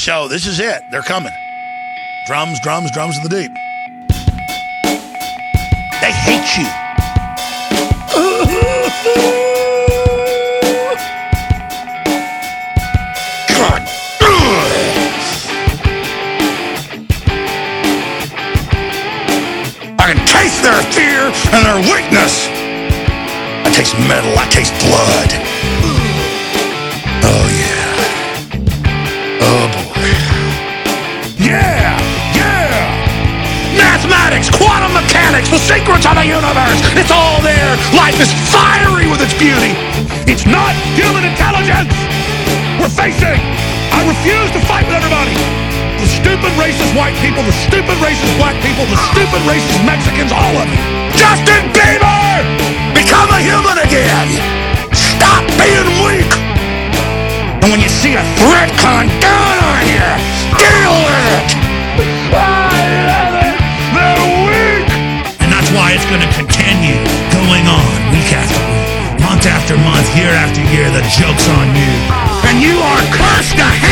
So this is it. They're coming. Drums, drums, drums in the deep. They hate you. God. I can taste their fear and their weakness. I taste metal. I taste blood. Mathematics, quantum mechanics, the secrets of the universe. It's all there. Life is fiery with its beauty. It's not human intelligence. We're facing. I refuse to fight with everybody. The stupid racist white people, the stupid racist black people, the stupid racist Mexicans, all of you. Justin Bieber! Become a human again! Stop being weak! And when you see a threat down week after week, month after month, year after year, the joke's on you. And you are cursed to hell!